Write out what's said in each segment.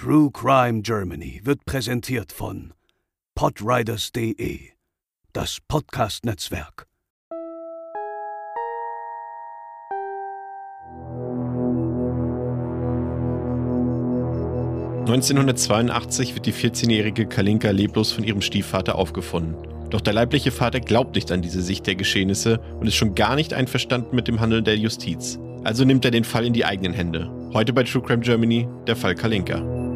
True Crime Germany wird präsentiert von podriders.de, das Podcast-Netzwerk. (1982) wird die 14-jährige Kalinka leblos von ihrem Stiefvater aufgefunden. Doch der leibliche Vater glaubt nicht an diese Sicht der Geschehnisse und ist schon gar nicht einverstanden mit dem Handeln der Justiz. Also nimmt er den Fall in die eigenen Hände. Heute bei True Crime Germany der Fall Kalinka.「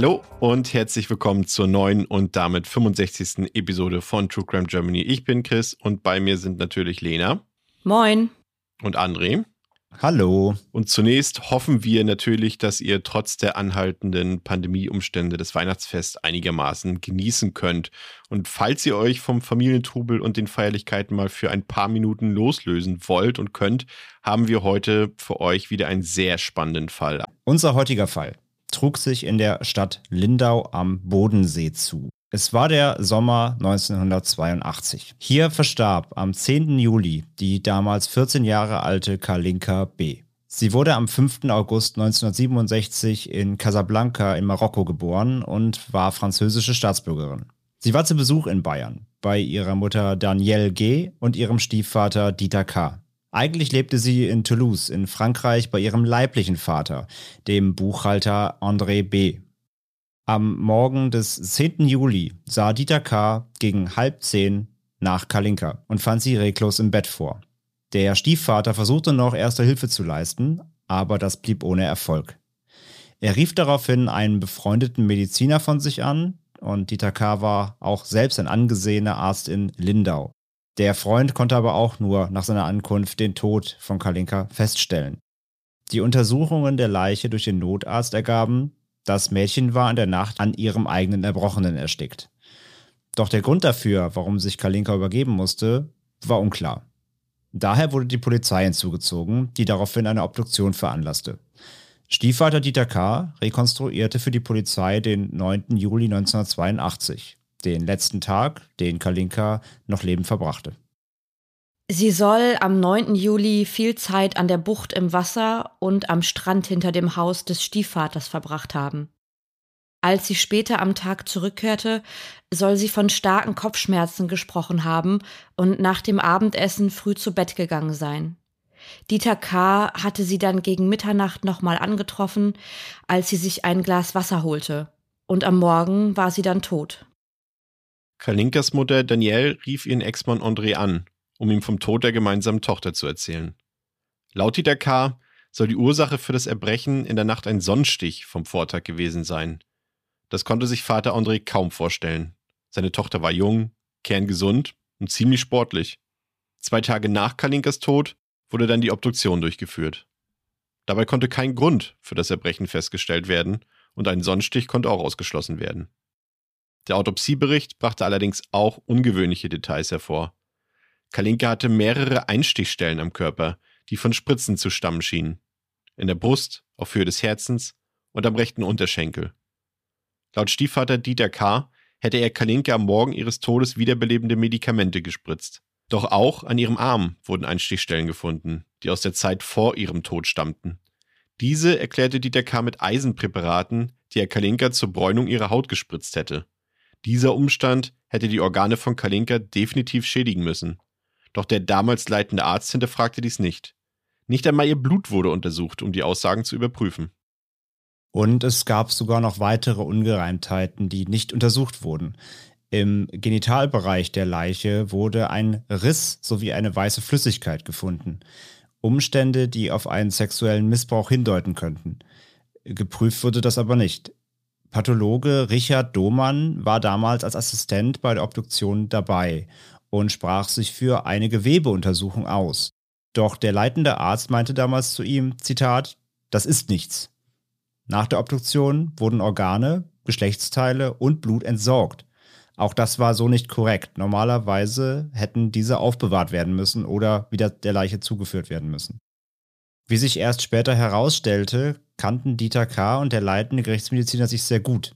Hallo und herzlich willkommen zur neuen und damit 65. Episode von True Crime Germany. Ich bin Chris und bei mir sind natürlich Lena. Moin. Und André. Hallo. Und zunächst hoffen wir natürlich, dass ihr trotz der anhaltenden Pandemieumstände das Weihnachtsfest einigermaßen genießen könnt. Und falls ihr euch vom Familientrubel und den Feierlichkeiten mal für ein paar Minuten loslösen wollt und könnt, haben wir heute für euch wieder einen sehr spannenden Fall. Unser heutiger Fall trug sich in der Stadt Lindau am Bodensee zu. Es war der Sommer 1982. Hier verstarb am 10. Juli die damals 14 Jahre alte Kalinka B. Sie wurde am 5. August 1967 in Casablanca in Marokko geboren und war französische Staatsbürgerin. Sie war zu Besuch in Bayern bei ihrer Mutter Danielle G. und ihrem Stiefvater Dieter K. Eigentlich lebte sie in Toulouse in Frankreich bei ihrem leiblichen Vater, dem Buchhalter André B. Am Morgen des 10. Juli sah Dieter K. gegen halb zehn nach Kalinka und fand sie reglos im Bett vor. Der Stiefvater versuchte noch erste Hilfe zu leisten, aber das blieb ohne Erfolg. Er rief daraufhin einen befreundeten Mediziner von sich an und Dieter K. war auch selbst ein angesehener Arzt in Lindau. Der Freund konnte aber auch nur nach seiner Ankunft den Tod von Kalinka feststellen. Die Untersuchungen der Leiche durch den Notarzt ergaben, das Mädchen war in der Nacht an ihrem eigenen Erbrochenen erstickt. Doch der Grund dafür, warum sich Kalinka übergeben musste, war unklar. Daher wurde die Polizei hinzugezogen, die daraufhin eine Obduktion veranlasste. Stiefvater Dieter K. rekonstruierte für die Polizei den 9. Juli 1982 den letzten Tag, den Kalinka noch lebend verbrachte. Sie soll am 9. Juli viel Zeit an der Bucht im Wasser und am Strand hinter dem Haus des Stiefvaters verbracht haben. Als sie später am Tag zurückkehrte, soll sie von starken Kopfschmerzen gesprochen haben und nach dem Abendessen früh zu Bett gegangen sein. Dieter K. hatte sie dann gegen Mitternacht nochmal angetroffen, als sie sich ein Glas Wasser holte. Und am Morgen war sie dann tot. Kalinkas Mutter Danielle rief ihren Ex-Mann André an, um ihm vom Tod der gemeinsamen Tochter zu erzählen. Laut Dieter K. soll die Ursache für das Erbrechen in der Nacht ein Sonnenstich vom Vortag gewesen sein. Das konnte sich Vater André kaum vorstellen. Seine Tochter war jung, kerngesund und ziemlich sportlich. Zwei Tage nach Kalinkas Tod wurde dann die Obduktion durchgeführt. Dabei konnte kein Grund für das Erbrechen festgestellt werden und ein Sonnenstich konnte auch ausgeschlossen werden. Der Autopsiebericht brachte allerdings auch ungewöhnliche Details hervor. Kalinka hatte mehrere Einstichstellen am Körper, die von Spritzen zu stammen schienen. In der Brust, auf Höhe des Herzens und am rechten Unterschenkel. Laut Stiefvater Dieter K. hätte er Kalinka am Morgen ihres Todes wiederbelebende Medikamente gespritzt. Doch auch an ihrem Arm wurden Einstichstellen gefunden, die aus der Zeit vor ihrem Tod stammten. Diese erklärte Dieter K. mit Eisenpräparaten, die er Kalinka zur Bräunung ihrer Haut gespritzt hätte. Dieser Umstand hätte die Organe von Kalinka definitiv schädigen müssen. Doch der damals leitende Arzt hinterfragte dies nicht. Nicht einmal ihr Blut wurde untersucht, um die Aussagen zu überprüfen. Und es gab sogar noch weitere Ungereimtheiten, die nicht untersucht wurden. Im Genitalbereich der Leiche wurde ein Riss sowie eine weiße Flüssigkeit gefunden. Umstände, die auf einen sexuellen Missbrauch hindeuten könnten. Geprüft wurde das aber nicht. Pathologe Richard Domann war damals als Assistent bei der Obduktion dabei und sprach sich für eine Gewebeuntersuchung aus. Doch der leitende Arzt meinte damals zu ihm, Zitat, das ist nichts. Nach der Obduktion wurden Organe, Geschlechtsteile und Blut entsorgt. Auch das war so nicht korrekt. Normalerweise hätten diese aufbewahrt werden müssen oder wieder der Leiche zugeführt werden müssen. Wie sich erst später herausstellte, kannten Dieter K. und der leitende Gerichtsmediziner sich sehr gut.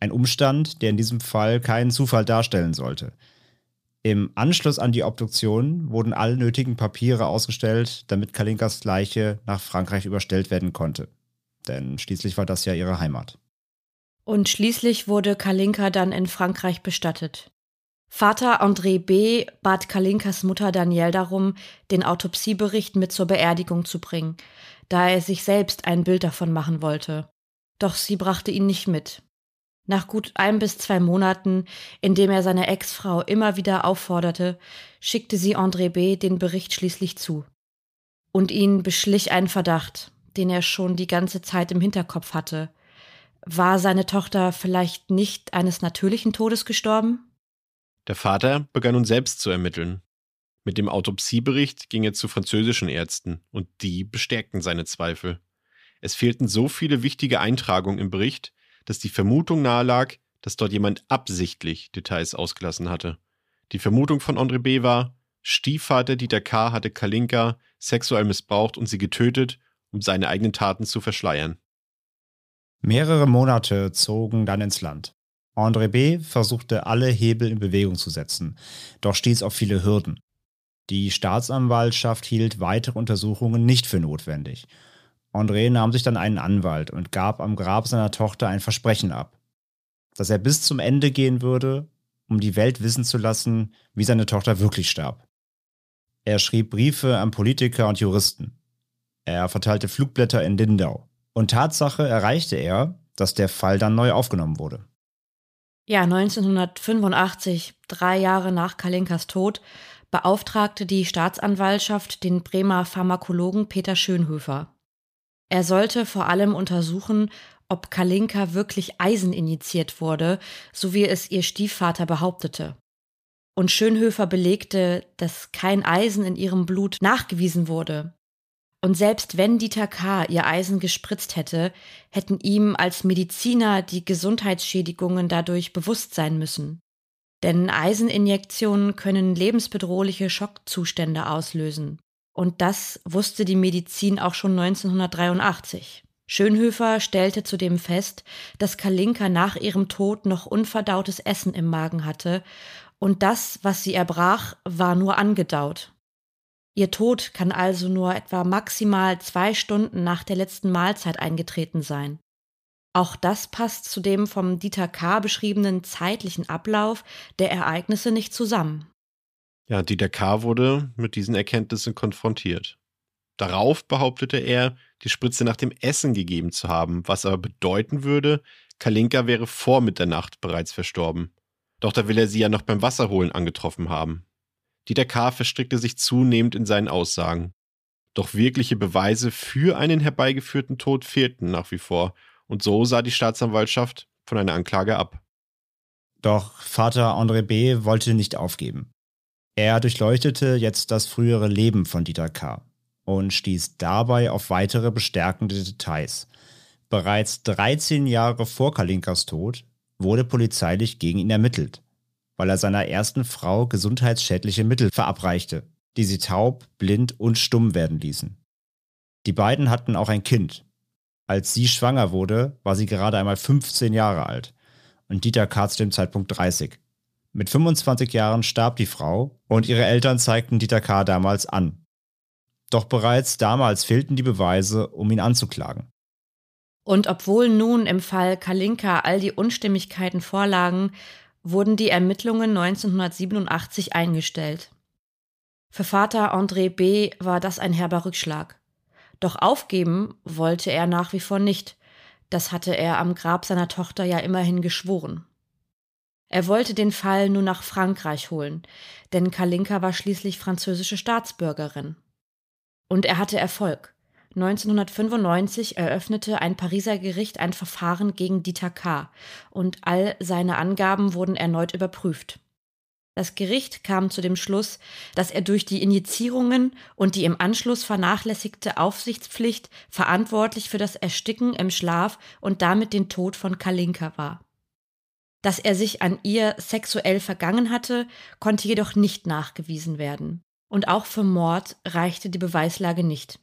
Ein Umstand, der in diesem Fall keinen Zufall darstellen sollte. Im Anschluss an die Obduktion wurden alle nötigen Papiere ausgestellt, damit Kalinkas Leiche nach Frankreich überstellt werden konnte. Denn schließlich war das ja ihre Heimat. Und schließlich wurde Kalinka dann in Frankreich bestattet. Vater André B. bat Kalinkas Mutter Danielle darum, den Autopsiebericht mit zur Beerdigung zu bringen, da er sich selbst ein Bild davon machen wollte. Doch sie brachte ihn nicht mit. Nach gut ein bis zwei Monaten, in dem er seine Ex-Frau immer wieder aufforderte, schickte sie André B. den Bericht schließlich zu. Und ihn beschlich ein Verdacht, den er schon die ganze Zeit im Hinterkopf hatte. War seine Tochter vielleicht nicht eines natürlichen Todes gestorben? Der Vater begann nun selbst zu ermitteln. Mit dem Autopsiebericht ging er zu französischen Ärzten und die bestärkten seine Zweifel. Es fehlten so viele wichtige Eintragungen im Bericht, dass die Vermutung nahelag, dass dort jemand absichtlich Details ausgelassen hatte. Die Vermutung von André B. war, Stiefvater Dieter K. hatte Kalinka sexuell missbraucht und sie getötet, um seine eigenen Taten zu verschleiern. Mehrere Monate zogen dann ins Land. André B. versuchte alle Hebel in Bewegung zu setzen, doch stieß auf viele Hürden. Die Staatsanwaltschaft hielt weitere Untersuchungen nicht für notwendig André nahm sich dann einen Anwalt und gab am Grab seiner Tochter ein Versprechen ab, dass er bis zum Ende gehen würde, um die Welt wissen zu lassen, wie seine Tochter wirklich starb. Er schrieb Briefe an Politiker und Juristen. Er verteilte Flugblätter in Lindau. Und Tatsache erreichte er, dass der Fall dann neu aufgenommen wurde. Ja, 1985, drei Jahre nach Kalinkas Tod, beauftragte die Staatsanwaltschaft den Bremer Pharmakologen Peter Schönhöfer. Er sollte vor allem untersuchen, ob Kalinka wirklich Eisen injiziert wurde, so wie es ihr Stiefvater behauptete. Und Schönhöfer belegte, dass kein Eisen in ihrem Blut nachgewiesen wurde. Und selbst wenn Dieter K. ihr Eisen gespritzt hätte, hätten ihm als Mediziner die Gesundheitsschädigungen dadurch bewusst sein müssen. Denn Eiseninjektionen können lebensbedrohliche Schockzustände auslösen. Und das wusste die Medizin auch schon 1983. Schönhöfer stellte zudem fest, dass Kalinka nach ihrem Tod noch unverdautes Essen im Magen hatte, und das, was sie erbrach, war nur angedaut. Ihr Tod kann also nur etwa maximal zwei Stunden nach der letzten Mahlzeit eingetreten sein. Auch das passt zu dem vom Dieter K. beschriebenen zeitlichen Ablauf der Ereignisse nicht zusammen. Ja, Dieter K. wurde mit diesen Erkenntnissen konfrontiert. Darauf behauptete er, die Spritze nach dem Essen gegeben zu haben, was aber bedeuten würde, Kalinka wäre vor Mitternacht bereits verstorben. Doch da will er sie ja noch beim Wasserholen angetroffen haben. Dieter K. verstrickte sich zunehmend in seinen Aussagen. Doch wirkliche Beweise für einen herbeigeführten Tod fehlten nach wie vor, und so sah die Staatsanwaltschaft von einer Anklage ab. Doch Vater André B. wollte nicht aufgeben. Er durchleuchtete jetzt das frühere Leben von Dieter K. und stieß dabei auf weitere bestärkende Details. Bereits 13 Jahre vor Kalinkas Tod wurde polizeilich gegen ihn ermittelt, weil er seiner ersten Frau gesundheitsschädliche Mittel verabreichte, die sie taub, blind und stumm werden ließen. Die beiden hatten auch ein Kind. Als sie schwanger wurde, war sie gerade einmal 15 Jahre alt und Dieter K. zu dem Zeitpunkt 30. Mit 25 Jahren starb die Frau und ihre Eltern zeigten Dieter K. damals an. Doch bereits damals fehlten die Beweise, um ihn anzuklagen. Und obwohl nun im Fall Kalinka all die Unstimmigkeiten vorlagen, wurden die Ermittlungen 1987 eingestellt. Für Vater André B. war das ein herber Rückschlag. Doch aufgeben wollte er nach wie vor nicht. Das hatte er am Grab seiner Tochter ja immerhin geschworen. Er wollte den Fall nur nach Frankreich holen, denn Kalinka war schließlich französische Staatsbürgerin. Und er hatte Erfolg. 1995 eröffnete ein Pariser Gericht ein Verfahren gegen Dieter K. und all seine Angaben wurden erneut überprüft. Das Gericht kam zu dem Schluss, dass er durch die Injizierungen und die im Anschluss vernachlässigte Aufsichtspflicht verantwortlich für das Ersticken im Schlaf und damit den Tod von Kalinka war. Dass er sich an ihr sexuell vergangen hatte, konnte jedoch nicht nachgewiesen werden. Und auch für Mord reichte die Beweislage nicht.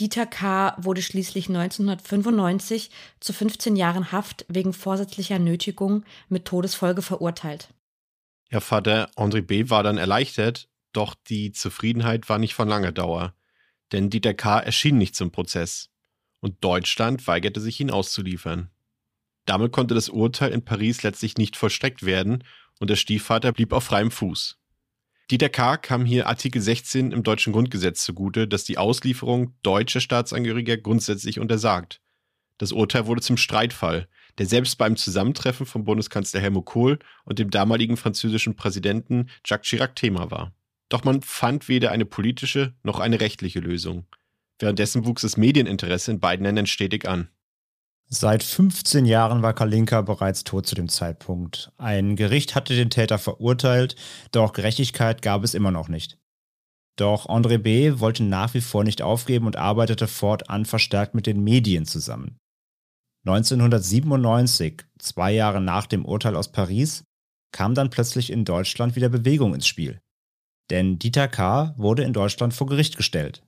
Dieter K. wurde schließlich 1995 zu 15 Jahren Haft wegen vorsätzlicher Nötigung mit Todesfolge verurteilt. Ihr Vater André B. war dann erleichtert, doch die Zufriedenheit war nicht von langer Dauer, denn Dieter K. erschien nicht zum Prozess und Deutschland weigerte sich, ihn auszuliefern. Damit konnte das Urteil in Paris letztlich nicht vollstreckt werden und der Stiefvater blieb auf freiem Fuß. Dieter K. kam hier Artikel 16 im deutschen Grundgesetz zugute, das die Auslieferung deutscher Staatsangehöriger grundsätzlich untersagt. Das Urteil wurde zum Streitfall, der selbst beim Zusammentreffen von Bundeskanzler Helmut Kohl und dem damaligen französischen Präsidenten Jacques Chirac Thema war. Doch man fand weder eine politische noch eine rechtliche Lösung. Währenddessen wuchs das Medieninteresse in beiden Ländern stetig an. Seit 15 Jahren war Kalinka bereits tot zu dem Zeitpunkt. Ein Gericht hatte den Täter verurteilt, doch Gerechtigkeit gab es immer noch nicht. Doch André B. wollte nach wie vor nicht aufgeben und arbeitete fortan verstärkt mit den Medien zusammen. 1997, zwei Jahre nach dem Urteil aus Paris, kam dann plötzlich in Deutschland wieder Bewegung ins Spiel. Denn Dieter K. wurde in Deutschland vor Gericht gestellt.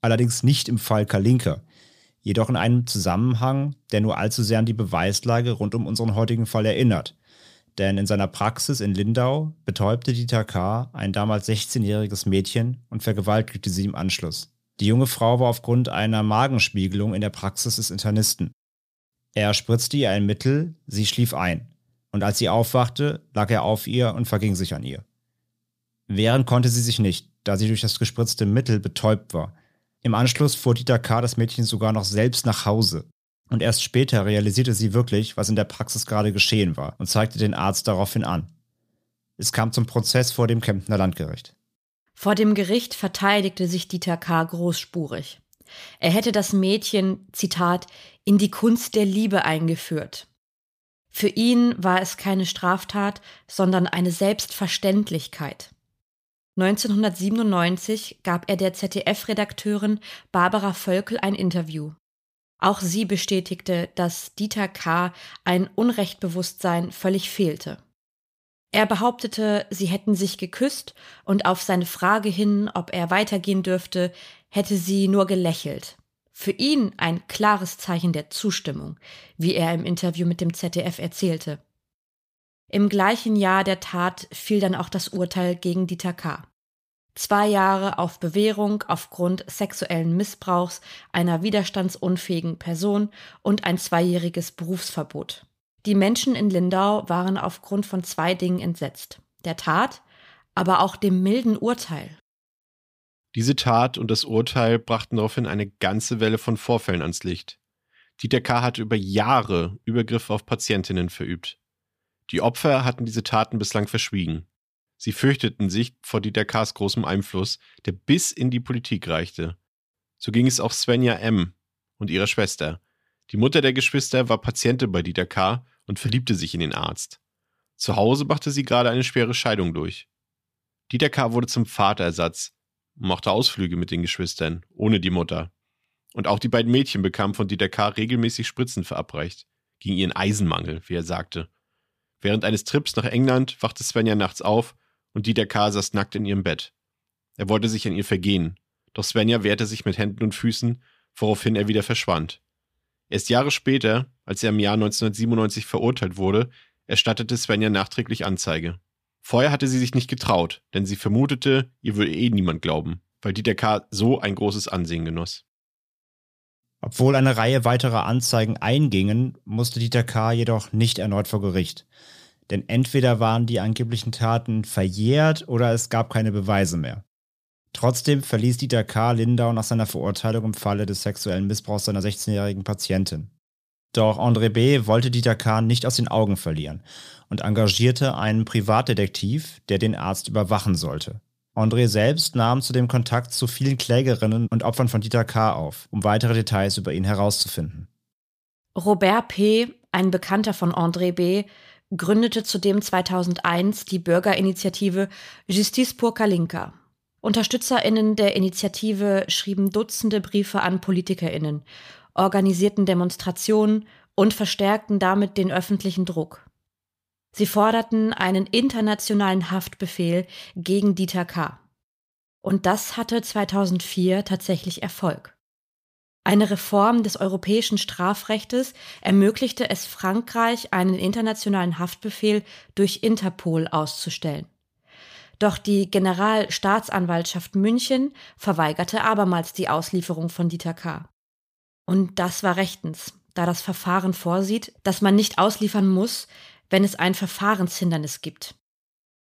Allerdings nicht im Fall Kalinke, jedoch in einem Zusammenhang, der nur allzu sehr an die Beweislage rund um unseren heutigen Fall erinnert. Denn in seiner Praxis in Lindau betäubte Dieter K. ein damals 16-jähriges Mädchen und vergewaltigte sie im Anschluss. Die junge Frau war aufgrund einer Magenspiegelung in der Praxis des Internisten. Er spritzte ihr ein Mittel, sie schlief ein. Und als sie aufwachte, lag er auf ihr und verging sich an ihr. Wehren konnte sie sich nicht, da sie durch das gespritzte Mittel betäubt war. Im Anschluss fuhr Dieter K. das Mädchen sogar noch selbst nach Hause. Und erst später realisierte sie wirklich, was in der Praxis gerade geschehen war und zeigte den Arzt daraufhin an. Es kam zum Prozess vor dem Kemptner Landgericht. Vor dem Gericht verteidigte sich Dieter K. großspurig. Er hätte das Mädchen, Zitat, in die Kunst der Liebe eingeführt. Für ihn war es keine Straftat, sondern eine Selbstverständlichkeit. 1997 gab er der ZDF-Redakteurin Barbara Völkel ein Interview. Auch sie bestätigte, dass Dieter K. ein Unrechtbewusstsein völlig fehlte. Er behauptete, sie hätten sich geküsst und auf seine Frage hin, ob er weitergehen dürfte, hätte sie nur gelächelt. Für ihn ein klares Zeichen der Zustimmung, wie er im Interview mit dem ZDF erzählte. Im gleichen Jahr der Tat fiel dann auch das Urteil gegen Dieter K. Zwei Jahre auf Bewährung aufgrund sexuellen Missbrauchs einer widerstandsunfähigen Person und ein zweijähriges Berufsverbot. Die Menschen in Lindau waren aufgrund von zwei Dingen entsetzt. Der Tat, aber auch dem milden Urteil. Diese Tat und das Urteil brachten daraufhin eine ganze Welle von Vorfällen ans Licht. Dieter K. hatte über Jahre Übergriffe auf Patientinnen verübt. Die Opfer hatten diese Taten bislang verschwiegen. Sie fürchteten sich vor Dieter K.s großem Einfluss, der bis in die Politik reichte. So ging es auch Svenja M. und ihrer Schwester. Die Mutter der Geschwister war Patientin bei Dieter K. und verliebte sich in den Arzt. Zu Hause machte sie gerade eine schwere Scheidung durch. Dieter K. wurde zum Vaterersatz machte Ausflüge mit den Geschwistern, ohne die Mutter. Und auch die beiden Mädchen bekamen von Dieter K. regelmäßig Spritzen verabreicht, gegen ihren Eisenmangel, wie er sagte. Während eines Trips nach England wachte Svenja nachts auf und Dieter K. saß nackt in ihrem Bett. Er wollte sich an ihr vergehen, doch Svenja wehrte sich mit Händen und Füßen, woraufhin er wieder verschwand. Erst Jahre später, als er im Jahr 1997 verurteilt wurde, erstattete Svenja nachträglich Anzeige. Vorher hatte sie sich nicht getraut, denn sie vermutete, ihr würde eh niemand glauben, weil Dieter K. so ein großes Ansehen genoss. Obwohl eine Reihe weiterer Anzeigen eingingen, musste Dieter K. jedoch nicht erneut vor Gericht. Denn entweder waren die angeblichen Taten verjährt oder es gab keine Beweise mehr. Trotzdem verließ Dieter K. Lindau nach seiner Verurteilung im Falle des sexuellen Missbrauchs seiner 16-jährigen Patientin. Doch André B. wollte Dieter K. nicht aus den Augen verlieren und engagierte einen Privatdetektiv, der den Arzt überwachen sollte. André selbst nahm zudem Kontakt zu vielen Klägerinnen und Opfern von Dieter K. auf, um weitere Details über ihn herauszufinden. Robert P., ein Bekannter von André B., gründete zudem 2001 die Bürgerinitiative Justice pour Kalinka. UnterstützerInnen der Initiative schrieben Dutzende Briefe an PolitikerInnen, organisierten Demonstrationen und verstärkten damit den öffentlichen Druck. Sie forderten einen internationalen Haftbefehl gegen Dieter K. Und das hatte 2004 tatsächlich Erfolg. Eine Reform des europäischen Strafrechtes ermöglichte es Frankreich, einen internationalen Haftbefehl durch Interpol auszustellen. Doch die Generalstaatsanwaltschaft München verweigerte abermals die Auslieferung von Dieter K. Und das war rechtens, da das Verfahren vorsieht, dass man nicht ausliefern muss, wenn es ein Verfahrenshindernis gibt.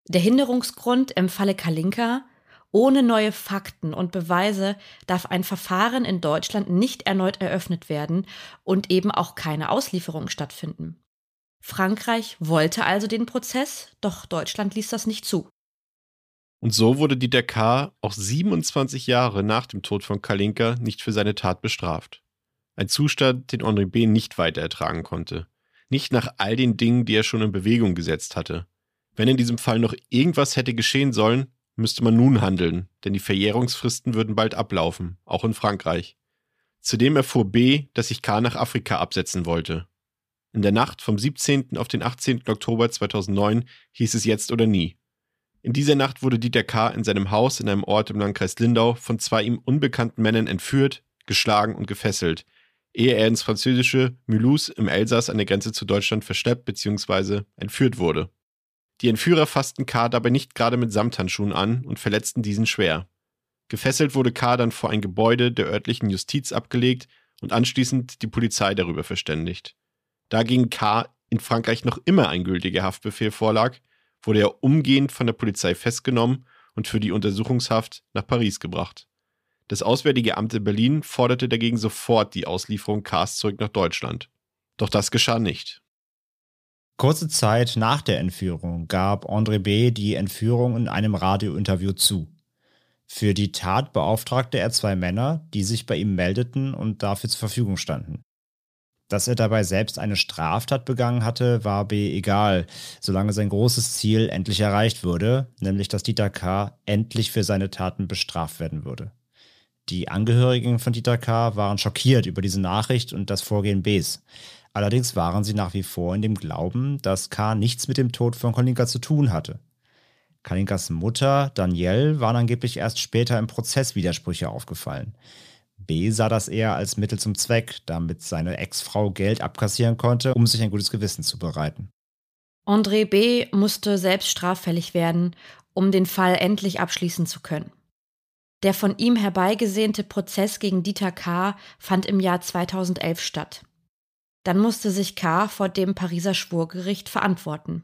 Der Hinderungsgrund im Falle Kalinka ohne neue Fakten und Beweise darf ein Verfahren in Deutschland nicht erneut eröffnet werden und eben auch keine Auslieferung stattfinden. Frankreich wollte also den Prozess, doch Deutschland ließ das nicht zu. Und so wurde Dieter K. auch 27 Jahre nach dem Tod von Kalinka nicht für seine Tat bestraft. Ein Zustand, den Henri B. nicht weiter ertragen konnte. Nicht nach all den Dingen, die er schon in Bewegung gesetzt hatte. Wenn in diesem Fall noch irgendwas hätte geschehen sollen, müsste man nun handeln, denn die Verjährungsfristen würden bald ablaufen, auch in Frankreich. Zudem erfuhr B., dass sich K. nach Afrika absetzen wollte. In der Nacht vom 17. auf den 18. Oktober 2009 hieß es jetzt oder nie. In dieser Nacht wurde Dieter K. in seinem Haus in einem Ort im Landkreis Lindau von zwei ihm unbekannten Männern entführt, geschlagen und gefesselt, ehe er ins französische Mulhouse im Elsass an der Grenze zu Deutschland verschleppt bzw. entführt wurde. Die Entführer fassten K. dabei nicht gerade mit Samthandschuhen an und verletzten diesen schwer. Gefesselt wurde K. dann vor ein Gebäude der örtlichen Justiz abgelegt und anschließend die Polizei darüber verständigt. Da gegen K. in Frankreich noch immer ein gültiger Haftbefehl vorlag, wurde er umgehend von der Polizei festgenommen und für die Untersuchungshaft nach Paris gebracht. Das Auswärtige Amt in Berlin forderte dagegen sofort die Auslieferung K.s zurück nach Deutschland. Doch das geschah nicht. Kurze Zeit nach der Entführung gab André B. die Entführung in einem Radiointerview zu. Für die Tat beauftragte er zwei Männer, die sich bei ihm meldeten und dafür zur Verfügung standen. Dass er dabei selbst eine Straftat begangen hatte, war B egal, solange sein großes Ziel endlich erreicht wurde, nämlich dass Dieter K. endlich für seine Taten bestraft werden würde. Die Angehörigen von Dieter K. waren schockiert über diese Nachricht und das Vorgehen Bs. Allerdings waren sie nach wie vor in dem Glauben, dass K. nichts mit dem Tod von Kalinka zu tun hatte. Kalinkas Mutter, Danielle, waren angeblich erst später im Prozess Widersprüche aufgefallen. B sah das eher als Mittel zum Zweck, damit seine Ex-Frau Geld abkassieren konnte, um sich ein gutes Gewissen zu bereiten. André B. musste selbst straffällig werden, um den Fall endlich abschließen zu können. Der von ihm herbeigesehnte Prozess gegen Dieter K. fand im Jahr 2011 statt. Dann musste sich K. vor dem Pariser Schwurgericht verantworten.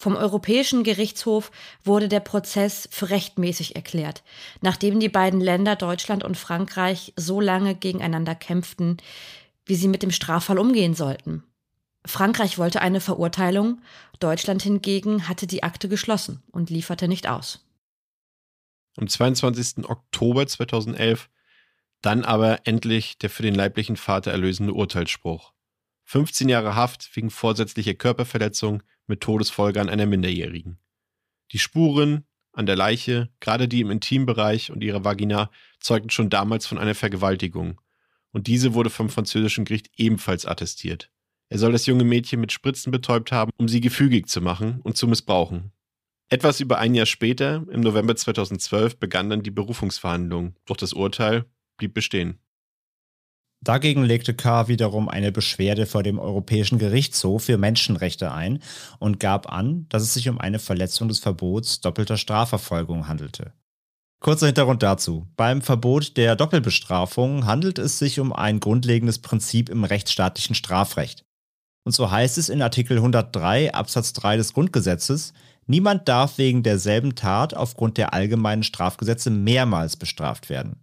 Vom Europäischen Gerichtshof wurde der Prozess für rechtmäßig erklärt, nachdem die beiden Länder Deutschland und Frankreich so lange gegeneinander kämpften, wie sie mit dem Straffall umgehen sollten. Frankreich wollte eine Verurteilung, Deutschland hingegen hatte die Akte geschlossen und lieferte nicht aus. Am 22. Oktober 2011 dann aber endlich der für den leiblichen Vater erlösende Urteilsspruch. 15 Jahre Haft wegen vorsätzlicher Körperverletzung mit Todesfolge an einer Minderjährigen. Die Spuren an der Leiche, gerade die im Intimbereich und ihrer Vagina, zeugten schon damals von einer Vergewaltigung. Und diese wurde vom französischen Gericht ebenfalls attestiert. Er soll das junge Mädchen mit Spritzen betäubt haben, um sie gefügig zu machen und zu missbrauchen. Etwas über ein Jahr später, im November 2012, begann dann die Berufungsverhandlung, doch das Urteil blieb bestehen. Dagegen legte K. wiederum eine Beschwerde vor dem Europäischen Gerichtshof für Menschenrechte ein und gab an, dass es sich um eine Verletzung des Verbots doppelter Strafverfolgung handelte. Kurzer Hintergrund dazu. Beim Verbot der Doppelbestrafung handelt es sich um ein grundlegendes Prinzip im rechtsstaatlichen Strafrecht. Und so heißt es in Artikel 103 Absatz 3 des Grundgesetzes, niemand darf wegen derselben Tat aufgrund der allgemeinen Strafgesetze mehrmals bestraft werden.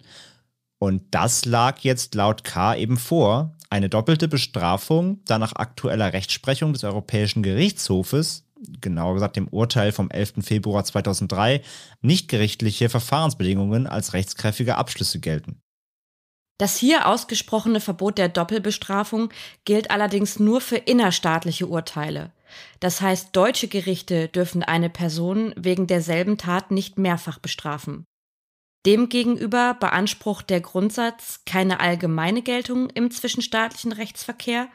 Und das lag jetzt laut K eben vor. Eine doppelte Bestrafung, da nach aktueller Rechtsprechung des Europäischen Gerichtshofes, genauer gesagt dem Urteil vom 11. Februar 2003, nicht gerichtliche Verfahrensbedingungen als rechtskräftige Abschlüsse gelten. Das hier ausgesprochene Verbot der Doppelbestrafung gilt allerdings nur für innerstaatliche Urteile – Das heißt, deutsche Gerichte dürfen eine Person wegen derselben Tat nicht mehrfach bestrafen. Demgegenüber beansprucht der Grundsatz keine allgemeine Geltung im zwischenstaatlichen Rechtsverkehr.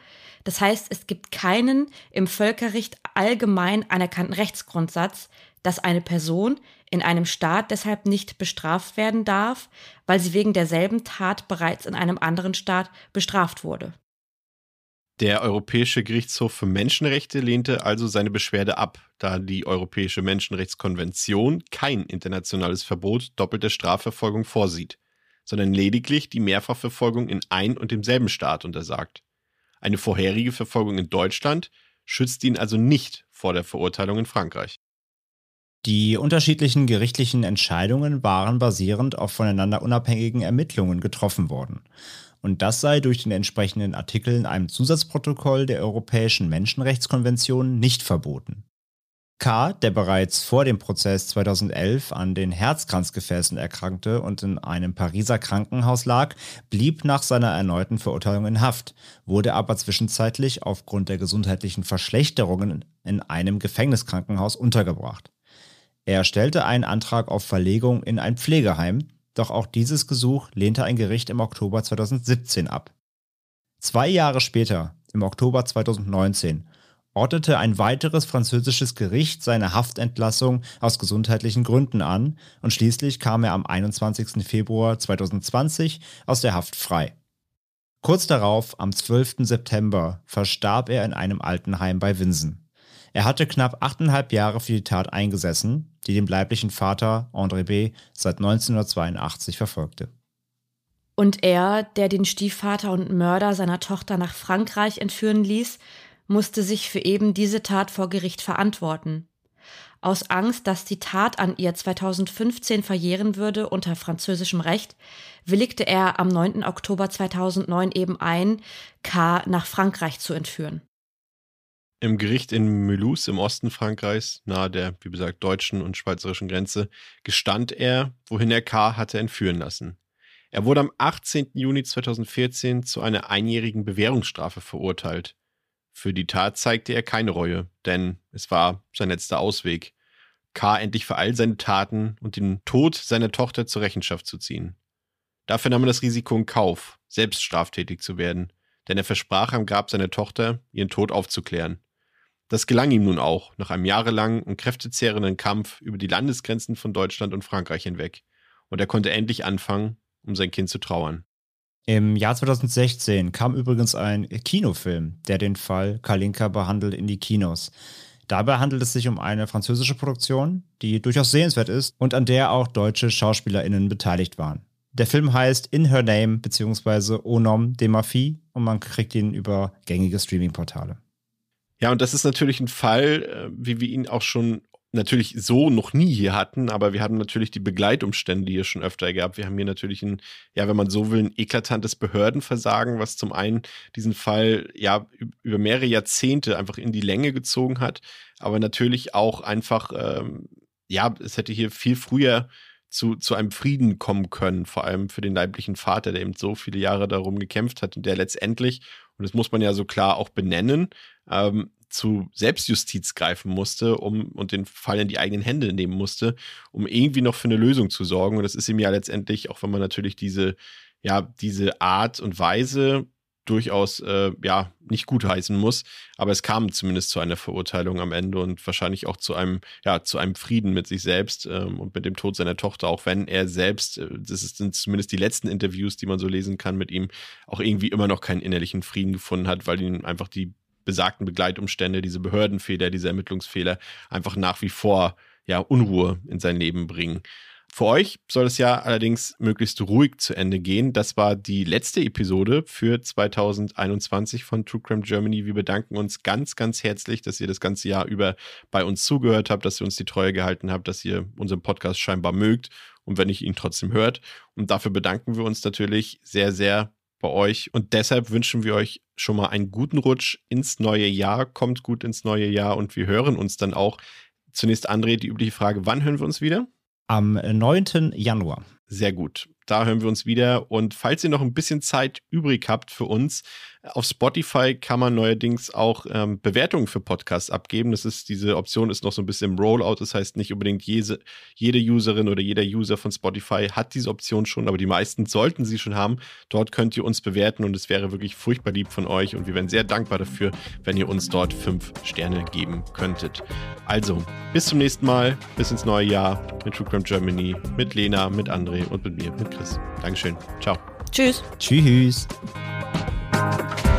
Das heißt, es gibt keinen im Völkerrecht allgemein anerkannten Rechtsgrundsatz, dass eine Person in einem Staat deshalb nicht bestraft werden darf, weil sie wegen derselben Tat bereits in einem anderen Staat bestraft wurde. Der Europäische Gerichtshof für Menschenrechte lehnte also seine Beschwerde ab, da die Europäische Menschenrechtskonvention kein internationales Verbot doppelter Strafverfolgung vorsieht, sondern lediglich die Mehrfachverfolgung in ein und demselben Staat untersagt. Eine vorherige Verfolgung in Deutschland schützt ihn also nicht vor der Verurteilung in Frankreich. Die unterschiedlichen gerichtlichen Entscheidungen waren basierend auf voneinander unabhängigen Ermittlungen getroffen worden und das sei durch den entsprechenden Artikel in einem Zusatzprotokoll der Europäischen Menschenrechtskonvention nicht verboten. K., der bereits vor dem Prozess 2011 an den Herzkranzgefäßen erkrankte und in einem Pariser Krankenhaus lag, blieb nach seiner erneuten Verurteilung in Haft, wurde aber zwischenzeitlich aufgrund der gesundheitlichen Verschlechterungen in einem Gefängniskrankenhaus untergebracht. Er stellte einen Antrag auf Verlegung in ein Pflegeheim, doch auch dieses Gesuch lehnte ein Gericht im Oktober 2017 ab. Zwei Jahre später, im Oktober 2019, ordnete ein weiteres französisches Gericht seine Haftentlassung aus gesundheitlichen Gründen an und schließlich kam er am 21. Februar 2020 aus der Haft frei. Kurz darauf, am 12. September, verstarb er in einem Altenheim bei Winsen. Er hatte knapp achteinhalb Jahre für die Tat eingesessen, die den bleiblichen Vater André B. seit 1982 verfolgte. Und er, der den Stiefvater und Mörder seiner Tochter nach Frankreich entführen ließ, musste sich für eben diese Tat vor Gericht verantworten. Aus Angst, dass die Tat an ihr 2015 verjähren würde unter französischem Recht, willigte er am 9. Oktober 2009 eben ein, K. nach Frankreich zu entführen. Im Gericht in Mulhouse im Osten Frankreichs, nahe der, wie gesagt, deutschen und schweizerischen Grenze, gestand er, wohin er K. hatte entführen lassen. Er wurde am 18. Juni 2014 zu einer einjährigen Bewährungsstrafe verurteilt. Für die Tat zeigte er keine Reue, denn es war sein letzter Ausweg, K. endlich für all seine Taten und den Tod seiner Tochter zur Rechenschaft zu ziehen. Dafür nahm er das Risiko in Kauf, selbst straftätig zu werden, denn er versprach am Grab seiner Tochter, ihren Tod aufzuklären. Das gelang ihm nun auch, nach einem jahrelangen und kräftezehrenden Kampf über die Landesgrenzen von Deutschland und Frankreich hinweg. Und er konnte endlich anfangen, um sein Kind zu trauern. Im Jahr 2016 kam übrigens ein Kinofilm, der den Fall Kalinka behandelt in die Kinos. Dabei handelt es sich um eine französische Produktion, die durchaus sehenswert ist und an der auch deutsche SchauspielerInnen beteiligt waren. Der Film heißt In Her Name bzw. Au Nom de ma Fille und man kriegt ihn über gängige Streaming-Portale. Ja, und das ist natürlich ein Fall, äh, wie wir ihn auch schon natürlich so noch nie hier hatten, aber wir haben natürlich die Begleitumstände hier schon öfter gehabt. Wir haben hier natürlich ein, ja, wenn man so will, ein eklatantes Behördenversagen, was zum einen diesen Fall ja über mehrere Jahrzehnte einfach in die Länge gezogen hat, aber natürlich auch einfach, ähm, ja, es hätte hier viel früher zu, zu einem Frieden kommen können, vor allem für den leiblichen Vater, der eben so viele Jahre darum gekämpft hat und der letztendlich, und das muss man ja so klar auch benennen, ähm, zu Selbstjustiz greifen musste, um und den Fall in die eigenen Hände nehmen musste, um irgendwie noch für eine Lösung zu sorgen. Und das ist ihm ja letztendlich, auch wenn man natürlich diese, ja, diese Art und Weise durchaus äh, ja nicht gutheißen muss, aber es kam zumindest zu einer Verurteilung am Ende und wahrscheinlich auch zu einem ja zu einem Frieden mit sich selbst ähm, und mit dem Tod seiner Tochter, auch wenn er selbst, äh, das sind zumindest die letzten Interviews, die man so lesen kann mit ihm, auch irgendwie immer noch keinen innerlichen Frieden gefunden hat, weil ihn einfach die besagten Begleitumstände, diese Behördenfehler, diese Ermittlungsfehler einfach nach wie vor ja Unruhe in sein Leben bringen. Für euch soll es ja allerdings möglichst ruhig zu Ende gehen. Das war die letzte Episode für 2021 von True Crime Germany. Wir bedanken uns ganz, ganz herzlich, dass ihr das ganze Jahr über bei uns zugehört habt, dass ihr uns die Treue gehalten habt, dass ihr unseren Podcast scheinbar mögt und wenn ich ihn trotzdem hört. Und dafür bedanken wir uns natürlich sehr, sehr bei euch. Und deshalb wünschen wir euch schon mal einen guten Rutsch ins neue Jahr. Kommt gut ins neue Jahr und wir hören uns dann auch. Zunächst, André, die übliche Frage: Wann hören wir uns wieder? Am 9. Januar. Sehr gut Da hören wir uns wieder. Und falls ihr noch ein bisschen Zeit übrig habt für uns, auf Spotify kann man neuerdings auch ähm, Bewertungen für Podcasts abgeben. Das ist, diese Option ist noch so ein bisschen im Rollout. Das heißt, nicht unbedingt jede, jede Userin oder jeder User von Spotify hat diese Option schon, aber die meisten sollten sie schon haben. Dort könnt ihr uns bewerten und es wäre wirklich furchtbar lieb von euch und wir wären sehr dankbar dafür, wenn ihr uns dort fünf Sterne geben könntet. Also, bis zum nächsten Mal, bis ins neue Jahr mit True Crime Germany, mit Lena, mit André und mit mir, mit Chris. Dankeschön. Ciao. Tschüss. Tschüss. Bye.